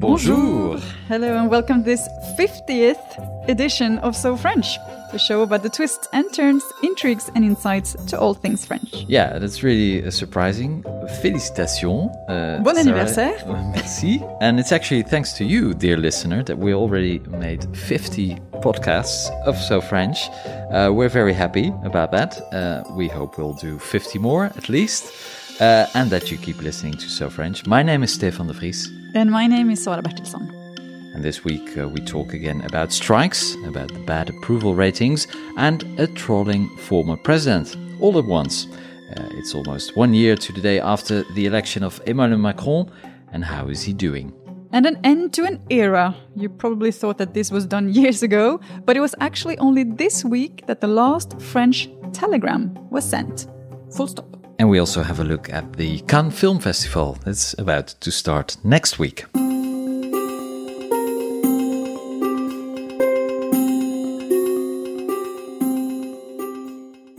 Bonjour. Hello and welcome to this 50th edition of So French, the show about the twists and turns, intrigues and insights to all things French. Yeah, that's really uh, surprising. Félicitations. Uh, Bon Sarah. anniversaire. Merci. And it's actually thanks to you, dear listener, that we already made 50 podcasts of So French. Uh, we're very happy about that. Uh, we hope we'll do 50 more at least. Uh, and that you keep listening to So French. My name is Stefan de Vries. And my name is Sara Bertilsson. And this week uh, we talk again about strikes, about the bad approval ratings, and a trolling former president, all at once. Uh, it's almost one year to the day after the election of Emmanuel Macron, and how is he doing? And an end to an era. You probably thought that this was done years ago, but it was actually only this week that the last French telegram was sent. Full stop. And we also have a look at the Cannes Film Festival that's about to start next week.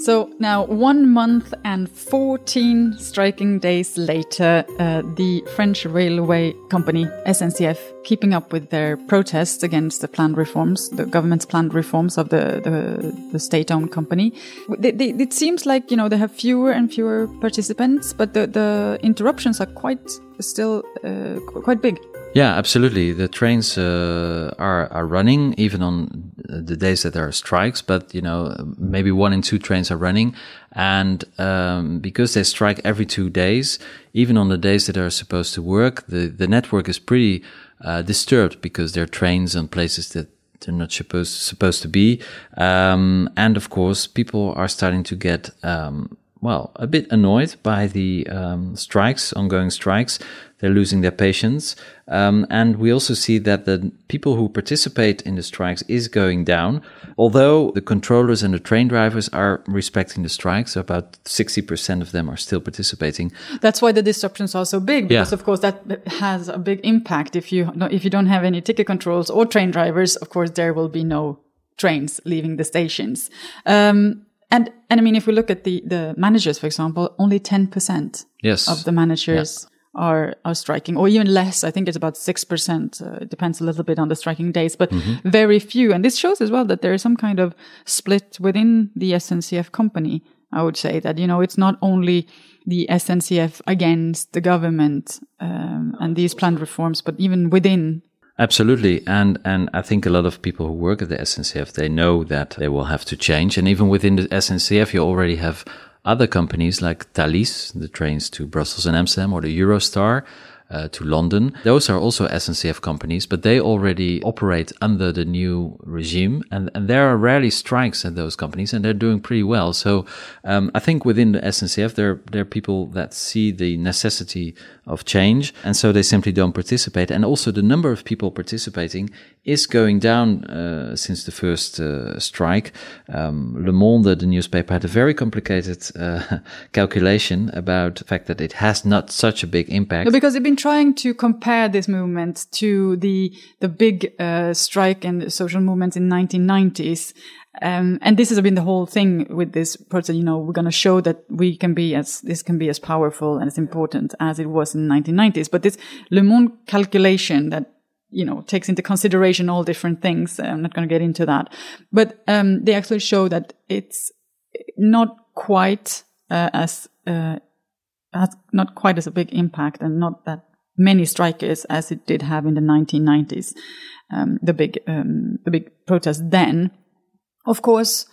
So now, one month and 14 striking days later, uh, the French railway company SNCF, keeping up with their protests against the planned reforms, the government's planned reforms of the, the, the state-owned company, they, they, it seems like, you know, they have fewer and fewer participants, but the, the interruptions are quite still uh, quite big. Yeah, absolutely. The trains uh, are are running even on the days that there are strikes, but you know maybe one and two trains are running, and um, because they strike every two days, even on the days that are supposed to work, the the network is pretty uh, disturbed because there are trains on places that they're not supposed supposed to be, um, and of course people are starting to get. Um, well, a bit annoyed by the um, strikes, ongoing strikes. They're losing their patience. Um, and we also see that the people who participate in the strikes is going down, although the controllers and the train drivers are respecting the strikes. So about 60% of them are still participating. That's why the disruptions are so big, because Yeah. of course that has a big impact. If you if you don't have any ticket controls or train drivers, of course there will be no trains leaving the stations. Um, and and I mean, if we look at the the managers, for example, only ten percent Yes. of the managers are are striking, or even less. I think it's about six percent. Uh, it depends a little bit on the striking days, but very few. And this shows as well that there is some kind of split within the SNCF company. I would say that you know it's not only the SNCF against the government um, and these planned reforms, but even within. Absolutely, and and I think a lot of people who work at the SNCF they know that they will have to change, and even within the SNCF, you already have other companies like Thalys, the trains to Brussels and Amsterdam, or the Eurostar. Uh, to London. Those are also SNCF companies, but they already operate under the new regime, and, and there are rarely strikes at those companies, and they're doing pretty well. So um, I think within the SNCF, there there are people that see the necessity of change, and so they simply don't participate. And also, the number of people participating is going down uh, since the first uh, strike. Um, Le Monde, the newspaper, had a very complicated uh, calculation about the fact that it has not such a big impact. Because they've been trying to compare this movement to the the big uh, strike and social movements in 1990s. Um, and this has been the whole thing with this protest. You know, we're going to show that we can be as this can be as powerful and as important as it was in the 1990s. But this Le Monde calculation that you know takes into consideration all different things. I'm not going to get into that, but um, they actually show that it's not quite uh, as uh, has not quite as a big impact and not that many strikers as it did have in the 1990s. Um, the big um, the big protest then, of course,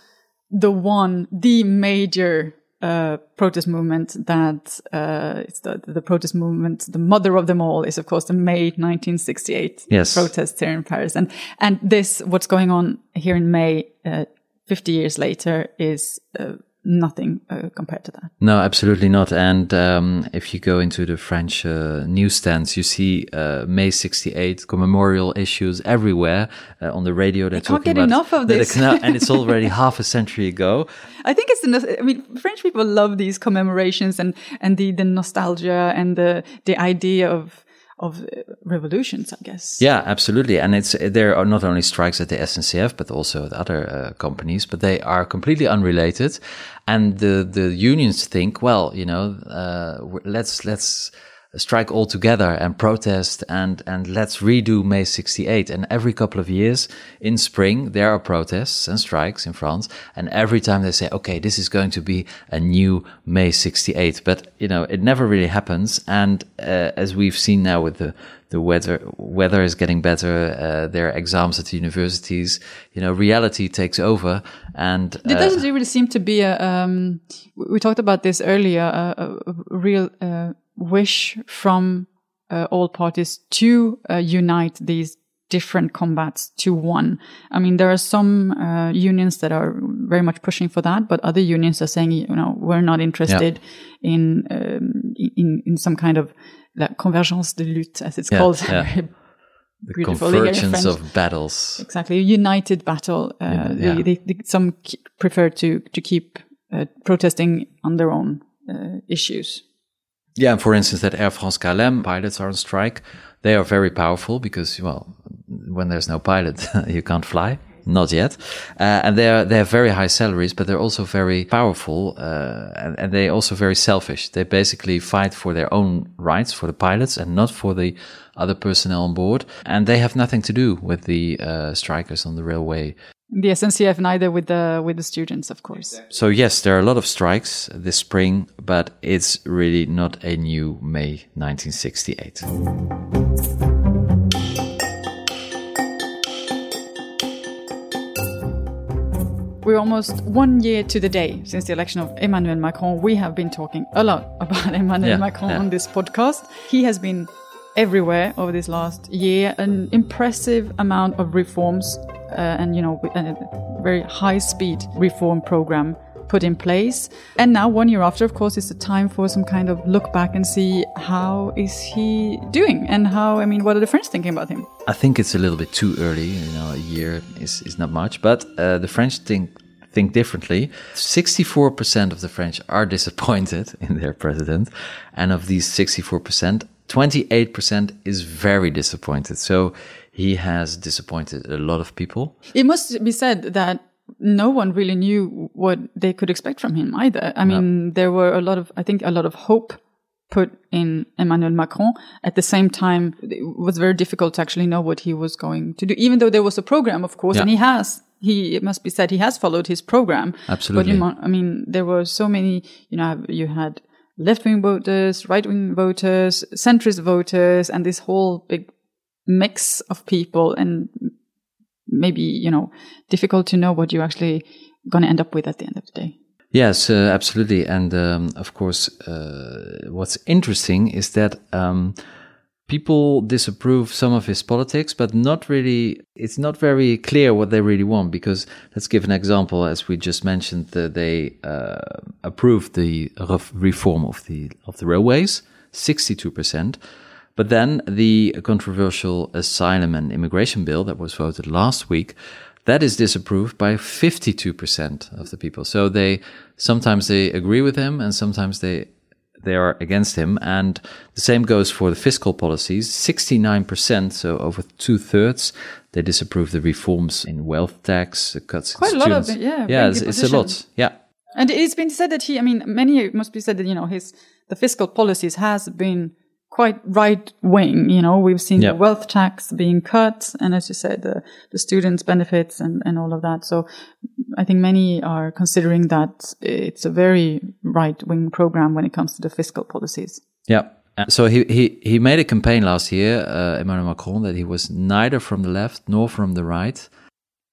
the one the major uh, protest movement that uh, it's the the protest movement the mother of them all is of course the May 1968 Yes. protests here in Paris and and this what's going on here in May. Uh, 50 years later is uh, nothing uh, compared to that. No, absolutely not. And um, if you go into the French uh, newsstands, you see uh, May 68 commemorial issues everywhere uh, on the radio. They're I can't talking get about enough of this. no, and it's already half a century ago. I think it's nos- I mean, French people love these commemorations and, and the, the nostalgia and the, the idea of, of uh, revolutions, I guess. Yeah, absolutely. And it's there are not only strikes at the SNCF, but also at other uh, companies, but they are completely unrelated. And the the unions think, well, you know, uh, let's let's strike all together and protest and and let's redo May 68. And every couple of years in spring there are protests and strikes in France, and every time they say, okay, this is going to be a new May 68, but you know, it never really happens. And uh, as we've seen now with the the weather weather is getting better. Uh, there are exams at the universities. You know, reality takes over, and There uh, doesn't really seem to be a. Um, we talked about this earlier. A, a, a real uh, wish from uh, all parties to uh, unite these different combats to one. I mean, there are some uh, unions that are very much pushing for that, but other unions are saying, you know, we're not interested in, um, in in some kind of like convergence de lutte, as it's Yeah, called. yeah. the Beautiful convergence of battles. Exactly, a united battle. Uh, Yeah. they, they, they, some prefer to to keep uh, protesting on their own uh, issues. Yeah, for instance, that Air France KLM pilots are on strike. They are very powerful because, well, when there's no pilot, you can't fly. Not yet, uh, and they are they have very high salaries, but they're also very powerful, uh, and, and they also very selfish. They basically fight for their own rights for the pilots and not for the other personnel on board, and they have nothing to do with the uh, strikers on the railway. The SNCF neither with the with the students, of course. So yes, there are a lot of strikes this spring, but it's really not a new May 1968. We're almost one year to the day since the election of Emmanuel Macron. We have been talking a lot about Emmanuel Yeah, Macron yeah. on this podcast. He has been everywhere over this last year, an impressive amount of reforms, uh, and you know, a very high speed reform program put in place. And now, one year after, of course, it's the time for some kind of look back and see how is he doing, and how I mean, what are the French thinking about him? I think it's a little bit too early. You know, a year is, is not much, but uh, the French think think differently. Sixty-four percent of the French are disappointed in their president, and of these sixty-four percent, twenty-eight percent is very disappointed. So he has disappointed a lot of people. It must be said that no one really knew what they could expect from him either. I mean, there were a lot of, I think, a lot of hope put in Emmanuel Macron. At the same time, it was very difficult to actually know what he was going to do, even though there was a program, of course, Yeah. and he has. He, it must be said, he has followed his program. Absolutely. But I mean, there were so many, you know, you had left wing voters, right wing voters, centrist voters, and this whole big mix of people and maybe you know difficult to know what you're actually going to end up with at the end of the day Yes, uh, absolutely. And um, of course, uh, what's interesting is that um, people disapprove some of his politics, but not really. It's not very clear what they really want. Because let's give an example, as we just mentioned, that they uh, approved the ref- reform of the of the railways, sixty-two percent. But then the controversial asylum and immigration bill that was voted last week, that is disapproved by 52% of the people. So they sometimes they agree with him and sometimes they they are against him. And the same goes for the fiscal policies. 69%, so over two thirds, they disapprove the reforms in wealth tax, the cuts Quite a lot of it, yeah, Yeah, it's, it's a lot. Yeah. and it's been said that he i mean many it must be said that you know his the fiscal policies has been quite right wing you know we've seen Yep. the wealth tax being cut and as you said the, the students benefits and, and all of that so i think many are considering that it's a very right wing program when it comes to the fiscal policies Yeah. So he, he, he made a campaign last year, uh, Emmanuel Macron, that he was neither from the left nor from the right.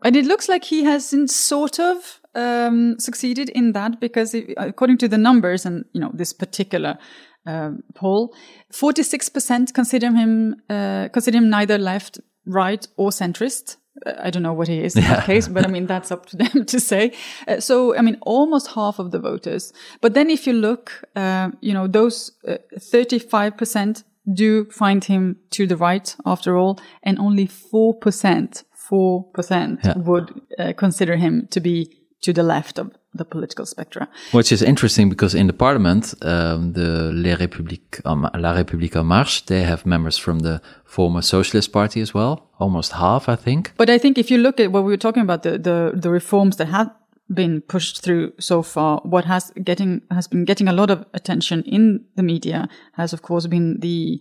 And it looks like he has in sort of um, succeeded in that because if, according to the numbers and you know this particular um, poll, forty six percent consider him uh, consider him neither left, right, or centrist. Uh, I don't know what he is in that case, but I mean, that's up to them to say. Uh, so, I mean, almost half of the voters. But then if you look, uh, you know, those uh, 35% do find him to the right after all, and only 4%, 4% would uh, consider him to be to the left of the political spectrum. Which is interesting because in the parliament, um, the Les Républiques, en- La République en Marche, they have members from the former Socialist Party as well, almost half, I think. But I think if you look at what we were talking about, the, the, the reforms that have been pushed through so far, what has getting, has been getting a lot of attention in the media has of course been the,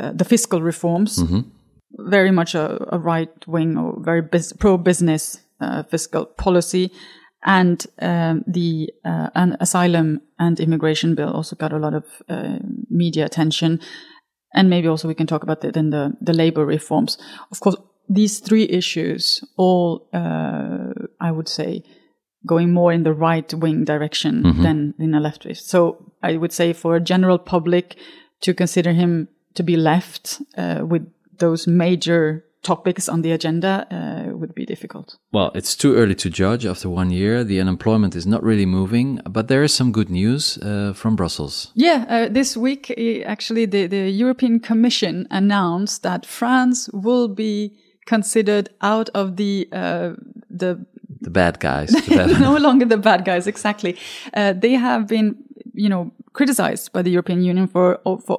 uh, the fiscal reforms. Very much a, a right wing or very bus- pro business, uh, fiscal policy. And, um, the, uh, an asylum and immigration bill also got a lot of, uh, media attention and maybe also we can talk about the, then the, the labor reforms. Of course, these three issues all, uh, I would say, going more in the right wing direction than in a leftist. So I would say for a general public to consider him to be left uh, with those major topics on the agenda uh, would be difficult. Well, it's too early to judge after one year. The unemployment is not really moving, but there is some good news uh, from Brussels. Yeah, uh, this week, actually, the, the European Commission announced that France will be considered out of the uh, the The bad guys. The bad- no longer the bad guys. Exactly, uh, they have been, you know, criticized by the European Union for for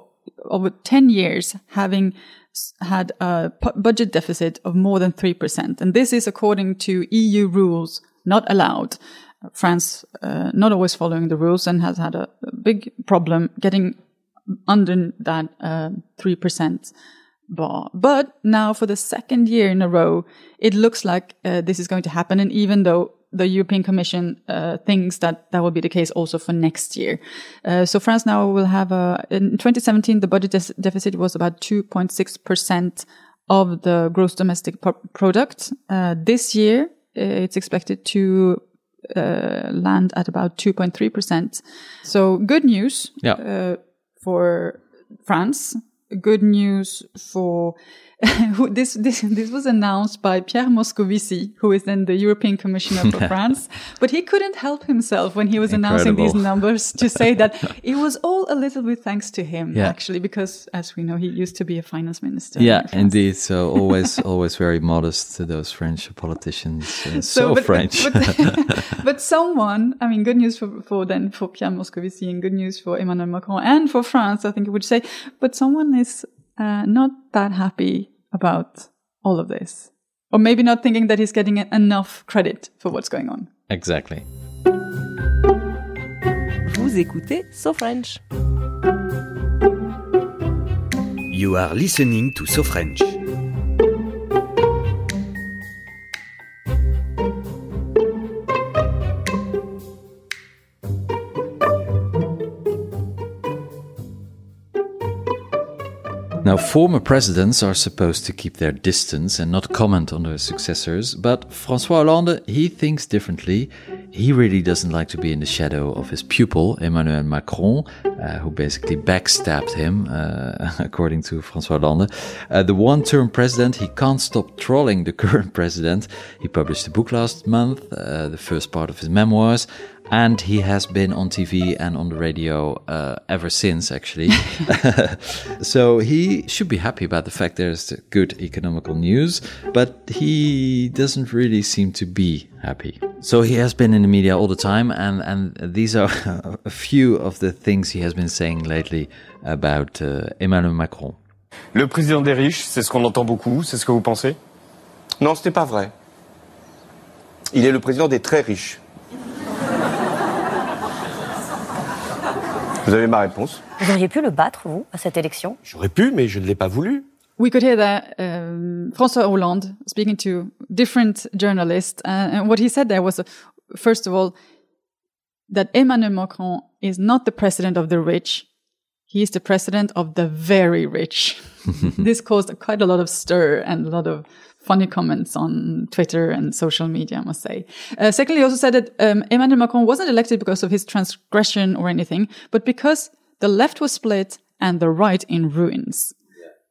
over ten years having had a budget deficit of more than three percent, and this is according to EU rules not allowed. France uh, not always following the rules and has had a, a big problem getting under that uh, three percent bar. But now, for the second year in a row, it looks like uh, this is going to happen. And even though the European Commission uh, thinks that that will be the case also for next year, uh, so France now will have a in 2017 the budget des- deficit was about 2.6 percent of the gross domestic pro- product. Uh, this year, uh, it's expected to uh, land at about 2.3%. So good news Yeah. uh, for France. Good news for this. This this was announced by Pierre Moscovici, who is then the European Commissioner for France. But he couldn't help himself when he was announcing these numbers to say that it was all a little bit thanks to him, Yeah. actually, because as we know, he used to be a finance minister. yeah, France. indeed. So always, always very modest to those French politicians. Uh, so, but, French. But, but someone, I mean, good news for, for then for Pierre Moscovici and good news for Emmanuel Macron and for France, I think it would say, but someone is uh, not that happy about all of this. Or maybe not thinking that he's getting enough credit for what's going on. exactly. Vous écoutez So French. You are listening to So French. Now, former presidents are supposed to keep their distance and not comment on their successors, but François Hollande, he thinks differently. He really doesn't like to be in the shadow of his pupil, Emmanuel Macron, uh, who basically backstabbed him, uh, according to François Hollande. Uh, the one-term president, he can't stop trolling the current president. He published a book last month, uh, the first part of his memoirs, and he has been on TV and on the radio uh, ever since, actually. so he should be happy about the fact there's good economical news, but he doesn't really seem to be happy. So he has been in the media all the time, and, and these are a few of the things he has been saying lately about uh, Emmanuel Macron. Le président des riches, c'est ce qu'on entend beaucoup, c'est ce que vous pensez Non, ce n'est pas vrai. Il est le président des très riches. Vous avez ma réponse. Vous auriez pu le battre, vous, à cette élection? J'aurais pu, mais je ne l'ai pas voulu. We could hear that um, François Hollande speaking to different journalists, uh, and what he said there was, uh, first of all, that Emmanuel Macron is not the president of the rich; he is the president of the very rich. this caused quite a lot of stir and a lot of funny comments on Twitter and social media, I must say. Uh, secondly, he also said that um, Emmanuel Macron wasn't elected because of his transgression or anything, but because the left was split and the right in ruins.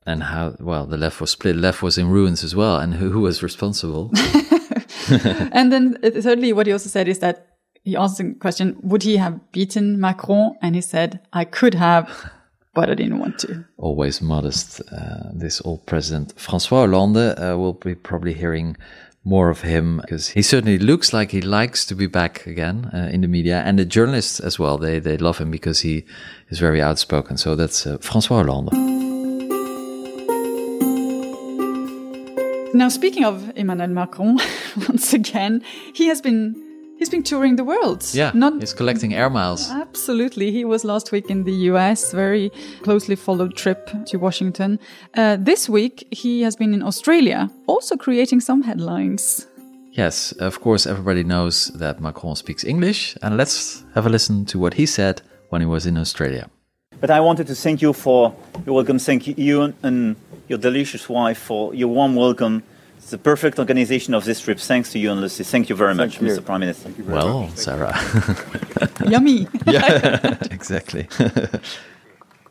And how, well, the left was split, left was in ruins as well. And who, who was responsible? and then uh, thirdly, what he also said is that he asked the question, would he have beaten Macron? And he said, I could have, but I didn't want to. Always modest, uh, this old president. Francois Hollande uh, will be probably hearing more of him because he certainly looks like he likes to be back again uh, in the media and the journalists as well. They, they love him because he is very outspoken. So that's uh, Francois Hollande. Now, speaking of Emmanuel Macron, once again, he has been he's been touring the world. Yeah, not he's collecting air miles. Absolutely, he was last week in the U.S. Very closely followed trip to Washington. Uh, this week he has been in Australia, also creating some headlines. Yes, of course, everybody knows that Macron speaks English, and let's have a listen to what he said when he was in Australia. But I wanted to thank you for your welcome. Thank you and your delicious wife for your warm welcome. It's the perfect organization of this trip. Thanks to you and Lucy. Thank you very much, you. Mr. Prime Minister. well, Sarah. Yummy. yeah, exactly.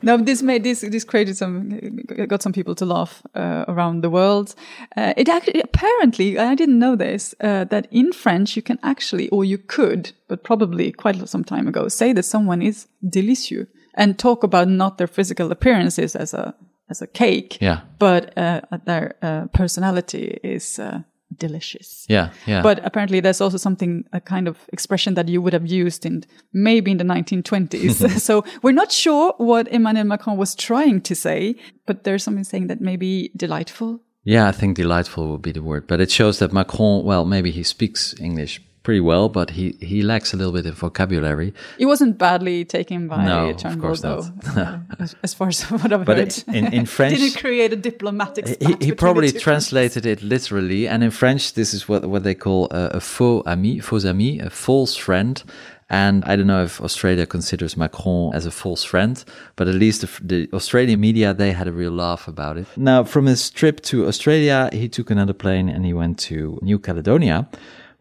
Now this made this this created some got some people to laugh uh, around the world. Uh, it actually apparently I didn't know this uh, that in French you can actually or you could but probably quite some time ago say that someone is délicieux and talk about not their physical appearances as a as a cake, yeah, but uh, their uh, personality is uh, delicious. Yeah, yeah. But apparently, there's also something a kind of expression that you would have used in maybe in the 1920s. so we're not sure what Emmanuel Macron was trying to say, but there's something saying that maybe delightful. Yeah, I think delightful would be the word, but it shows that Macron, well, maybe he speaks English pretty well, but he, he lacks a little bit of vocabulary. He wasn't badly taken by no, Turnbull, of course though, uh, as, as, far as what I've but heard. In, in French, didn't create a diplomatic. He, he probably translated it literally, and in French, this is what what they call a, a faux ami, faux ami, a false friend. And I don't know if Australia considers Macron as a false friend, but at least the, the, Australian media, they had a real laugh about it. Now, from his trip to Australia, he took another plane and he went to New Caledonia,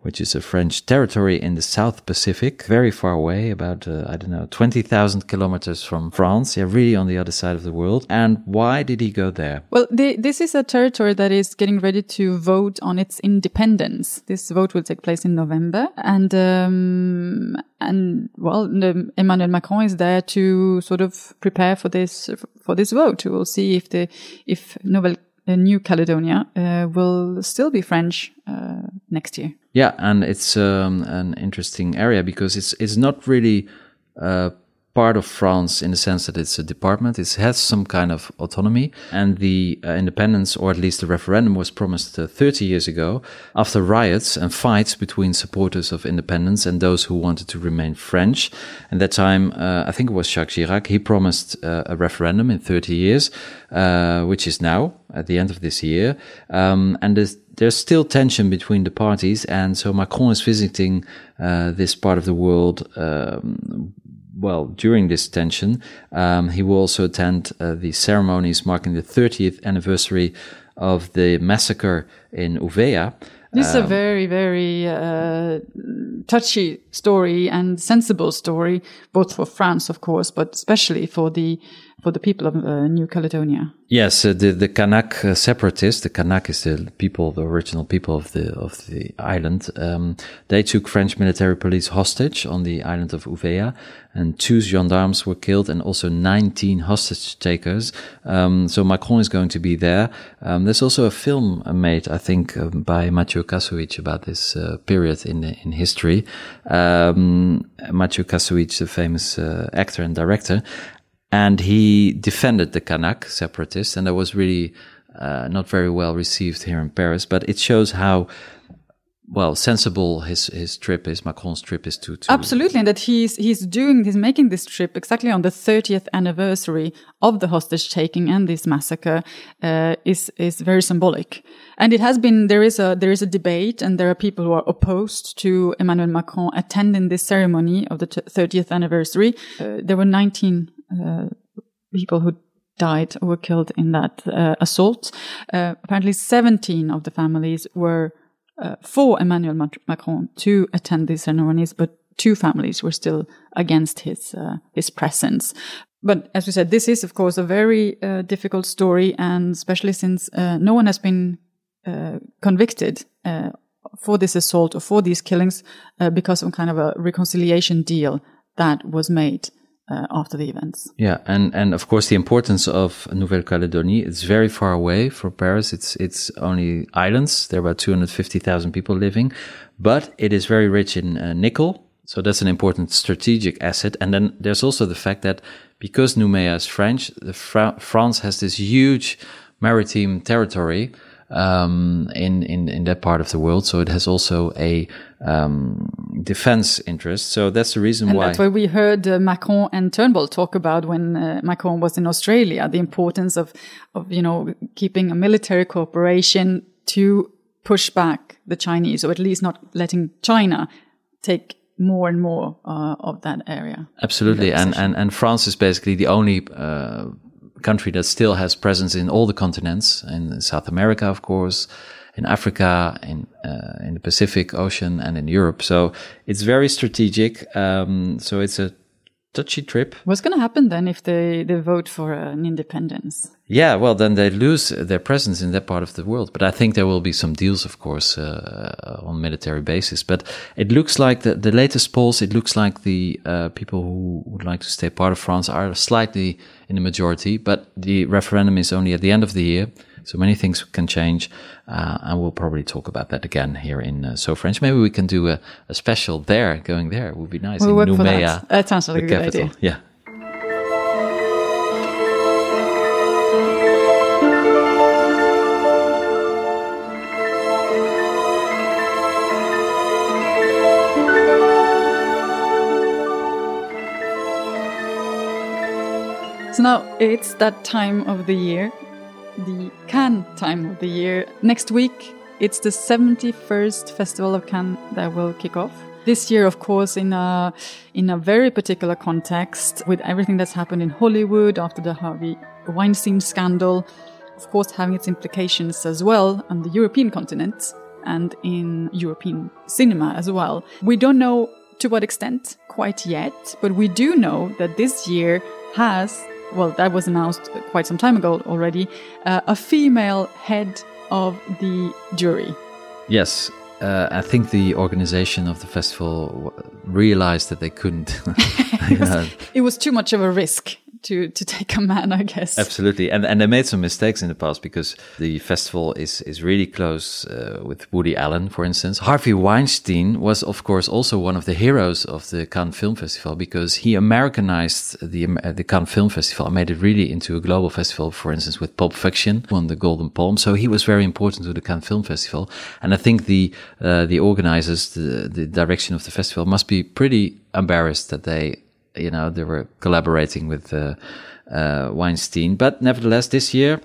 which is a French territory in the South Pacific, very far away, about, uh, I don't know, 20,000 kilometers from France. Yeah, really on the other side of the world. And why did he go there? Well, the, this is a territory that is getting ready to vote on its independence. This vote will take place in November. And, um, and well, the, Emmanuel Macron is there to sort of prepare for this, for this vote. We'll see if the, if Nouvelle New Caledonia uh, will still be French uh, next year. Yeah, and it's um, an interesting area because it's it's not really uh, part of France in the sense that it's a department. It has some kind of autonomy, and the uh, independence, or at least the referendum, was promised uh, 30 years ago after riots and fights between supporters of independence and those who wanted to remain French. At that time, uh, I think it was Jacques Chirac. He promised uh, a referendum in 30 years, uh, which is now at the end of this year, um, and there's there's still tension between the parties, and so Macron is visiting uh, this part of the world um, well, during this tension, um, he will also attend uh, the ceremonies marking the 30th anniversary of the massacre in Ouvéa. This um, is a um, very, very uh, touchy story and sensible story, both for France, of course, but especially for the for the people of uh, New Caledonia. Yes, uh, the the Kanak uh, separatists, the Kanak is the people, the original people of the of the island. Um, they took French military police hostage on the island of Ouvéa, and two gendarmes were killed, and also 19 hostage takers. Um, so Macron is going to be there. Um, there's also a film made, I think, um, by Mathieu Kassovitz about this uh, period in in history. Um, Mathieu Kassovitz, the famous uh, actor and director, and he defended the Kanak separatists, and that was really uh, not very well received here in Paris. But it shows how well sensible his his trip is Macron's trip is to, to absolutely and that he's he's doing he's making this trip exactly on the 30th anniversary of the hostage taking and this massacre uh, is is very symbolic and it has been there is a there is a debate and there are people who are opposed to Emmanuel Macron attending this ceremony of the 30th anniversary uh, there were 19 uh, people who died or were killed in that uh, assault uh, apparently 17 of the families were uh, for Emmanuel Macron to attend these ceremonies, but two families were still against his uh, his presence. But as we said, this is of course a very uh, difficult story, and especially since uh, no one has been uh, convicted uh, for this assault or for these killings uh, because of kind of a reconciliation deal that was made uh, after the events. Yeah, and and of course the importance of Nouvelle Calédonie. It's very far away from Paris. It's it's only islands. There are about two hundred fifty thousand people living, but it is very rich in uh, nickel. So that's an important strategic asset. And then there's also the fact that because Nouméa is French, Fra France has this huge maritime territory um, in, in in that part of the world. So it has also a um, defense interests. So that's the reason and why. That's why we heard uh, Macron and Turnbull talk about when uh, Macron was in Australia, the importance of of you know keeping a military cooperation to push back the Chinese, or at least not letting China take more and more uh, of that area. Absolutely, and, and and France is basically the only uh, country that still has presence in all the continents, in South America, of course, in Africa, in uh, in the Pacific Ocean, and in Europe. So it's very strategic. Um, so it's a touchy trip. What's going to happen then if they, they vote for an independence? Yeah, well, then they lose their presence in that part of the world. But I think there will be some deals, of course, uh, on military basis. But it looks like the, the latest polls, it looks like the uh, people who would like to stay part of France are slightly in the majority. But the referendum is only at the end of the year. So many things can change, uh, and we'll probably talk about that again here in uh, So French. Maybe we can do a, a special there, going there. It would be nice. We'll in work Nouméa, for that. That sounds like a good capital. idea. Yeah. So now it's that time of the year, the Cannes time of the year. Next week, it's the 71st Festival of Cannes that will kick off. This year, of course, in a in a very particular context, with everything that's happened in Hollywood after the Harvey Weinstein scandal, of course, having its implications as well on the European continent and in European cinema as well. We don't know to what extent quite yet, but we do know that this year has well, that was announced quite some time ago already, uh, a female head of the jury. Yes, uh, I think the organization of the festival realized that they couldn't. it, was, it was too much of a risk to to take a man, I guess. Absolutely, and and they made some mistakes in the past because the festival is is really close uh, with Woody Allen, for instance. Harvey Weinstein was, of course, also one of the heroes of the Cannes Film Festival because he Americanized the uh, the Cannes Film Festival and made it really into a global festival. For instance, with Pulp Fiction, won the Golden Palm, so he was very important to the Cannes Film Festival. And I think the uh, the organizers, the the direction of the festival, must be pretty embarrassed that they you know, they were collaborating with uh, uh, Weinstein. But nevertheless, this year,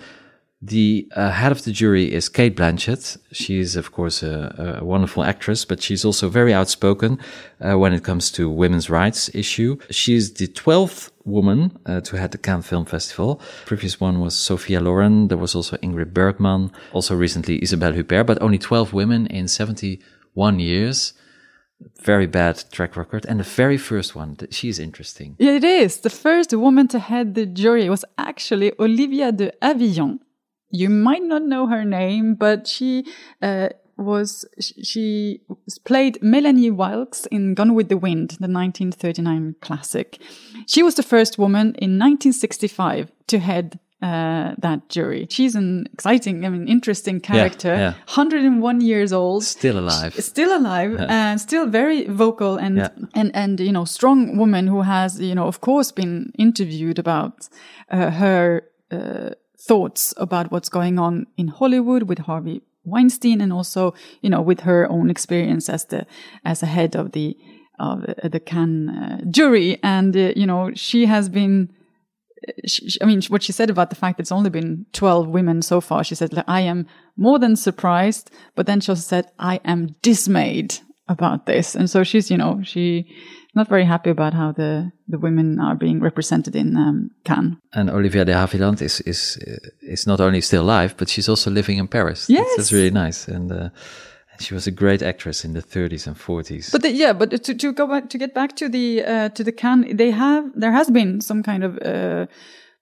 the uh, head of the jury is Cate Blanchett. She is, of course, a, a wonderful actress, but she's also very outspoken uh, when it comes to women's rights issue. She's the 12th woman uh, to head the Cannes Film Festival. Previous one was Sophia Loren. There was also Ingrid Bergman. Also recently Isabelle Huppert, but only 12 women in 71 years very bad track record. And the very first one, she's interesting. Yeah, it is. The first woman to head the jury was actually Olivia de Havilland. You might not know her name, but she uh, was she played Melanie Wilkes in Gone with the Wind, the 1939 classic. She was the first woman in 1965 to head uh, that jury. She's an exciting, I mean, interesting character. Yeah, yeah. 101 years old, still alive, still alive, and still very vocal and Yeah. and and you know strong woman who has you know of course been interviewed about uh, her uh, thoughts about what's going on in Hollywood with Harvey Weinstein and also you know with her own experience as the as a head of the of the Cannes uh, jury and uh, you know she has been she, I mean, what she said about the fact that it's only been 12 women so far, she said, I am more than surprised, but then she also said, I am dismayed about this. And so she's, you know, she not very happy about how the, the women are being represented in um, Cannes. And Olivia de Havilland is is is not only still alive, but she's also living in Paris. Yes. that's, that's really nice. And uh, She was a great actress in the 30s and 40s. But the, yeah, but to, to go back to get back to the uh, to the Cannes, they have there has been some kind of uh,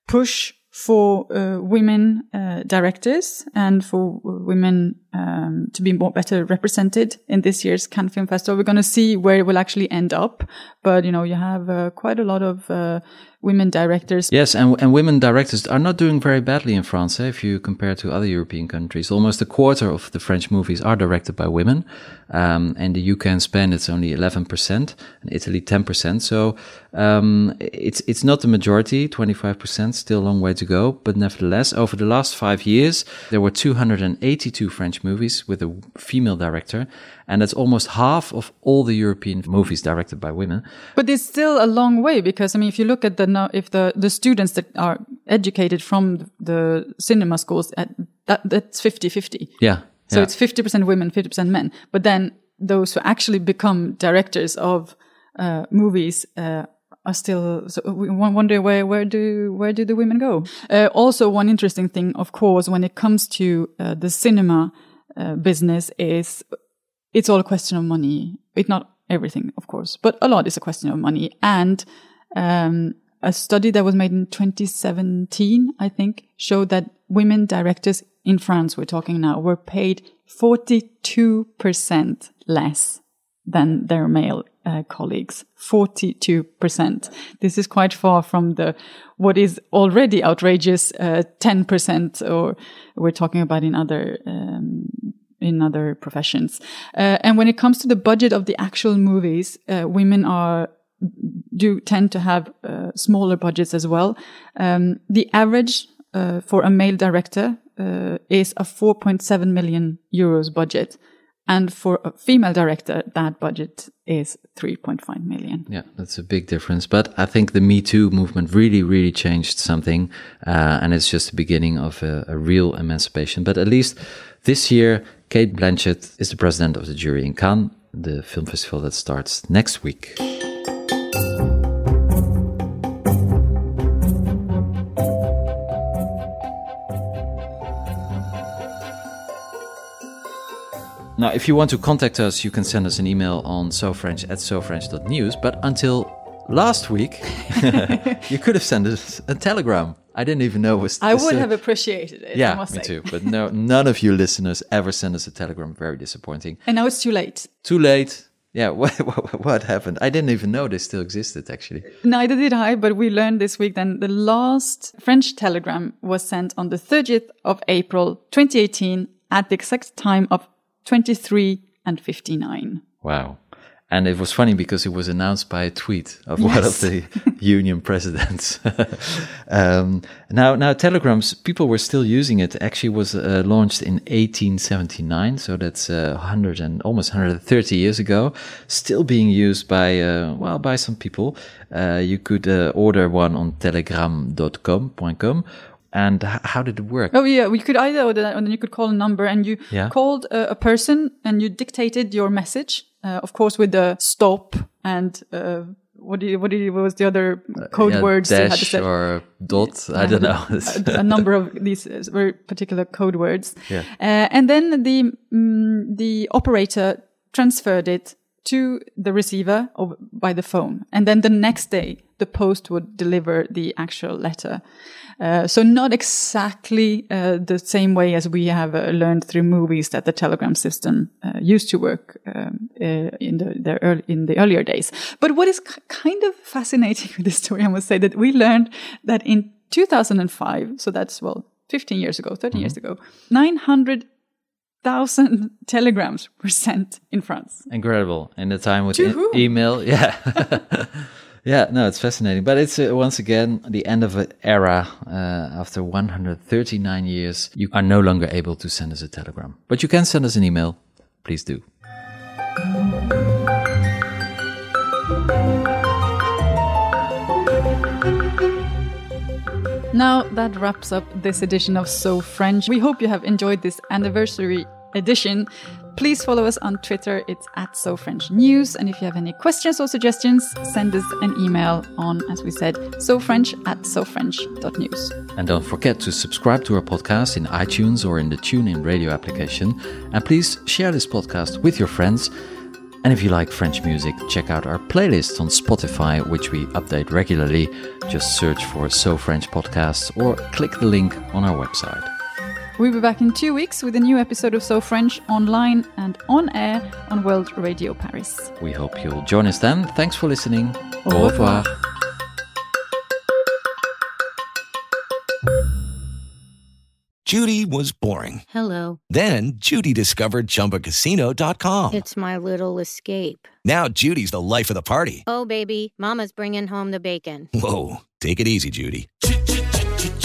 push for uh, women uh, directors and for women um, to be more better represented in this year's Cannes Film Festival. We're going to see where it will actually end up, but you know, you have uh, quite a lot of uh, women directors. Yes, and, and women directors are not doing very badly in France eh, if you compare to other European countries. Almost a quarter of the French movies are directed by women. Um, in the UK and Spain, it's only 11%, and Italy 10%. So um, it's it's not the majority, 25%, still a long way to go. But nevertheless, over the last five years, there were 282 French movies with a female director, and that's almost half of all the European movies directed by women. But it's still a long way because I mean, if you look at the if the the students that are educated from the cinema schools, at that that's 50-50. Yeah. So yeah. it's 50% women, 50% men. But then those who actually become directors of uh, movies uh, are still. So we wonder where where do where do the women go? Uh, also, one interesting thing, of course, when it comes to uh, the cinema uh, business, is it's all a question of money. It's not everything, of course, but a lot is a question of money. And um, a study that was made in 2017, I think, showed that women directors in France, we're talking now, were paid 42% less than their male uh, colleagues. 42%. This is quite far from the, what is already outrageous, uh, 10% or we're talking about in other, um, in other professions. Uh, and when it comes to the budget of the actual movies, uh, women are do tend to have uh, smaller budgets as well. Um, the average uh, for a male director uh, is a 4.7 million euros budget. And for a female director, that budget is 3.5 million. Yeah, that's a big difference. But I think the Me Too movement really, really changed something. Uh, and it's just the beginning of a, a, real emancipation. But at least this year, Cate Blanchett is the president of the jury in Cannes, the film festival that starts next week. Now, if you want to contact us, you can send us an email on sofrench at sofrench.news. But until last week, you could have sent us a telegram. I didn't even know it was. I would uh, have appreciated it. Yeah, me say. too. But no, none of you listeners ever send us a telegram. Very disappointing. And now it's too late. Too late. Yeah, what, what, what, happened? I didn't even know they still existed, actually. Neither did I, but we learned this week then the last French telegram was sent on the 30th of April 2018 at the exact time of 23 and 59. Wow. And it was funny because it was announced by a tweet of yes. one of the union presidents. um, now, now telegrams, people were still using it. Actually, was uh, launched in 1879, so that's uh, 100 and almost 130 years ago. Still being used by uh, well by some people. Uh, you could uh, order one on telegram.com.com and how did it work? Oh yeah, we could either and then you could call a number, and you yeah. called a, a, person, and you dictated your message, uh, of course, with the stop and uh, what do you, what, do you, what was the other code uh, yeah, words dash you had to say? or dot? I don't know. a, a, number of these very particular code words. Yeah. Uh, and then the um, the operator transferred it to the receiver by the phone, and then the next day the post would deliver the actual letter. Uh, so not exactly uh, the same way as we have uh, learned through movies that the telegram system uh, used to work um, uh, in the, the early, in the earlier days. But what is kind of fascinating with this story, I must say, that we learned that in 2005, so that's well 15 years ago, 13 mm-hmm. years ago, 900 thousand telegrams were sent in France. Incredible! In the time with e- email, yeah. Yeah, no, it's fascinating. But it's uh, once again the end of an era. Uh, after 139 years, you are no longer able to send us a telegram. But you can send us an email. Please do. Now that wraps up this edition of So French. We hope you have enjoyed this anniversary edition Please follow us on Twitter. It's at So French News. And if you have any questions or suggestions, send us an email on, as we said, sofrench at sofrench.news. And don't forget to subscribe to our podcast in iTunes or in the TuneIn radio application. And please share this podcast with your friends. And if you like French music, check out our playlist on Spotify, which we update regularly. Just search for So French Podcasts or click the link on our website. We'll be back in two weeks with a new episode of So French online and on air on World Radio Paris. We hope you'll join us then. Thanks for listening. Au revoir. Judy was boring. Hello. Then Judy discovered ChumbaCasino.com. It's my little escape. Now Judy's the life of the party. Oh, baby, Mama's bringing home the bacon. Whoa, take it easy, Judy.